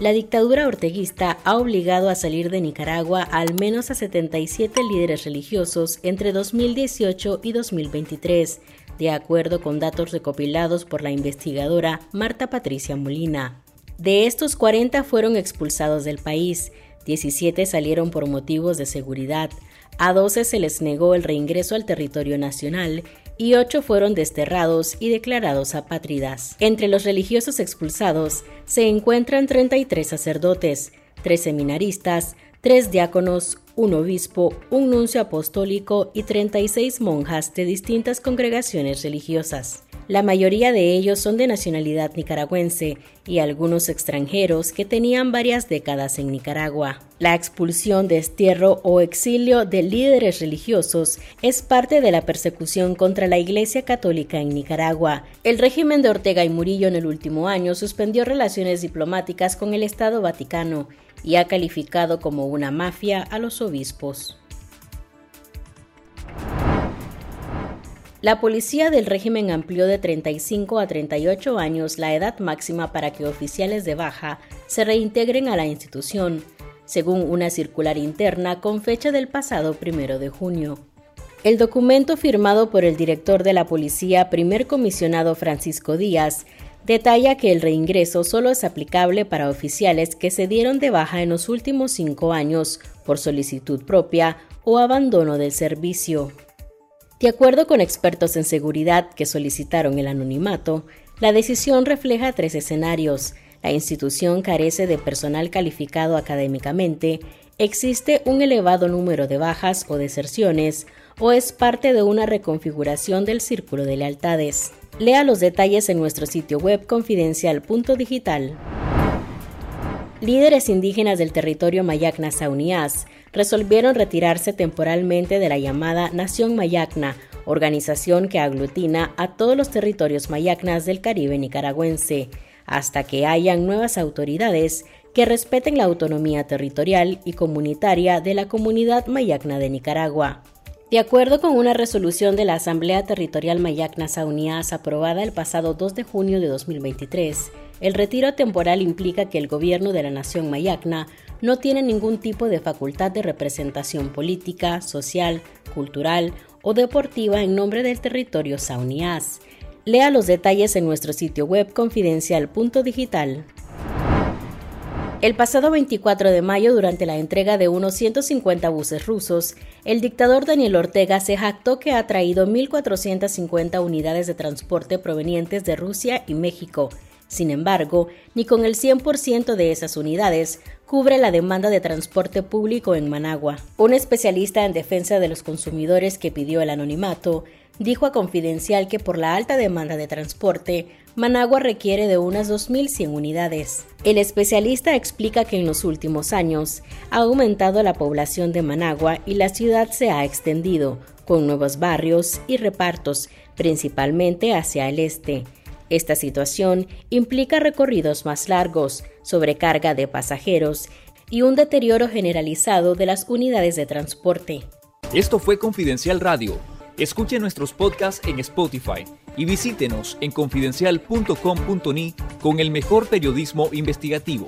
La dictadura orteguista ha obligado a salir de Nicaragua al menos a 77 líderes religiosos entre 2018 y 2023, de acuerdo con datos recopilados por la investigadora Marta Patricia Molina. De estos 40 fueron expulsados del país, 17 salieron por motivos de seguridad, a 12 se les negó el reingreso al territorio nacional y 8 fueron desterrados y declarados apátridas. Entre los religiosos expulsados se encuentran 33 sacerdotes, 3 seminaristas, 3 diáconos, un obispo, un nuncio apostólico y 36 monjas de distintas congregaciones religiosas. La mayoría de ellos son de nacionalidad nicaragüense y algunos extranjeros que tenían varias décadas en Nicaragua. La expulsión, destierro o exilio de líderes religiosos es parte de la persecución contra la Iglesia Católica en Nicaragua. El régimen de Ortega y Murillo en el último año suspendió relaciones diplomáticas con el Estado Vaticano y ha calificado como una mafia a los obispos. La policía del régimen amplió de 35 a 38 años la edad máxima para que oficiales de baja se reintegren a la institución, según una circular interna con fecha del pasado primero de junio. El documento firmado por el director de la policía, primer comisionado Francisco Díaz, detalla que el reingreso solo es aplicable para oficiales que se dieron de baja en los últimos cinco años por solicitud propia o abandono del servicio. De acuerdo con expertos en seguridad que solicitaron el anonimato, la decisión refleja tres escenarios. La institución carece de personal calificado académicamente, existe un elevado número de bajas o deserciones, o es parte de una reconfiguración del círculo de lealtades. Lea los detalles en nuestro sitio web confidencial.digital. Líderes indígenas del territorio Mayacna Saunias resolvieron retirarse temporalmente de la llamada Nación Mayacna, organización que aglutina a todos los territorios mayacnas del Caribe nicaragüense, hasta que hayan nuevas autoridades que respeten la autonomía territorial y comunitaria de la comunidad mayacna de Nicaragua. De acuerdo con una resolución de la Asamblea Territorial Mayacna Saunias aprobada el pasado 2 de junio de 2023, el retiro temporal implica que el gobierno de la nación mayacna no tiene ningún tipo de facultad de representación política, social, cultural o deportiva en nombre del territorio saunias. Lea los detalles en nuestro sitio web confidencial.digital. El pasado 24 de mayo, durante la entrega de unos 150 buses rusos, el dictador Daniel Ortega se jactó que ha traído 1.450 unidades de transporte provenientes de Rusia y México. Sin embargo, ni con el 100% de esas unidades cubre la demanda de transporte público en Managua. Un especialista en defensa de los consumidores que pidió el anonimato dijo a Confidencial que por la alta demanda de transporte, Managua requiere de unas 2.100 unidades. El especialista explica que en los últimos años ha aumentado la población de Managua y la ciudad se ha extendido, con nuevos barrios y repartos, principalmente hacia el este. Esta situación implica recorridos más largos, sobrecarga de pasajeros y un deterioro generalizado de las unidades de transporte. Esto fue Confidencial Radio. Escuche nuestros podcasts en Spotify y visítenos en confidencial.com.ni con el mejor periodismo investigativo.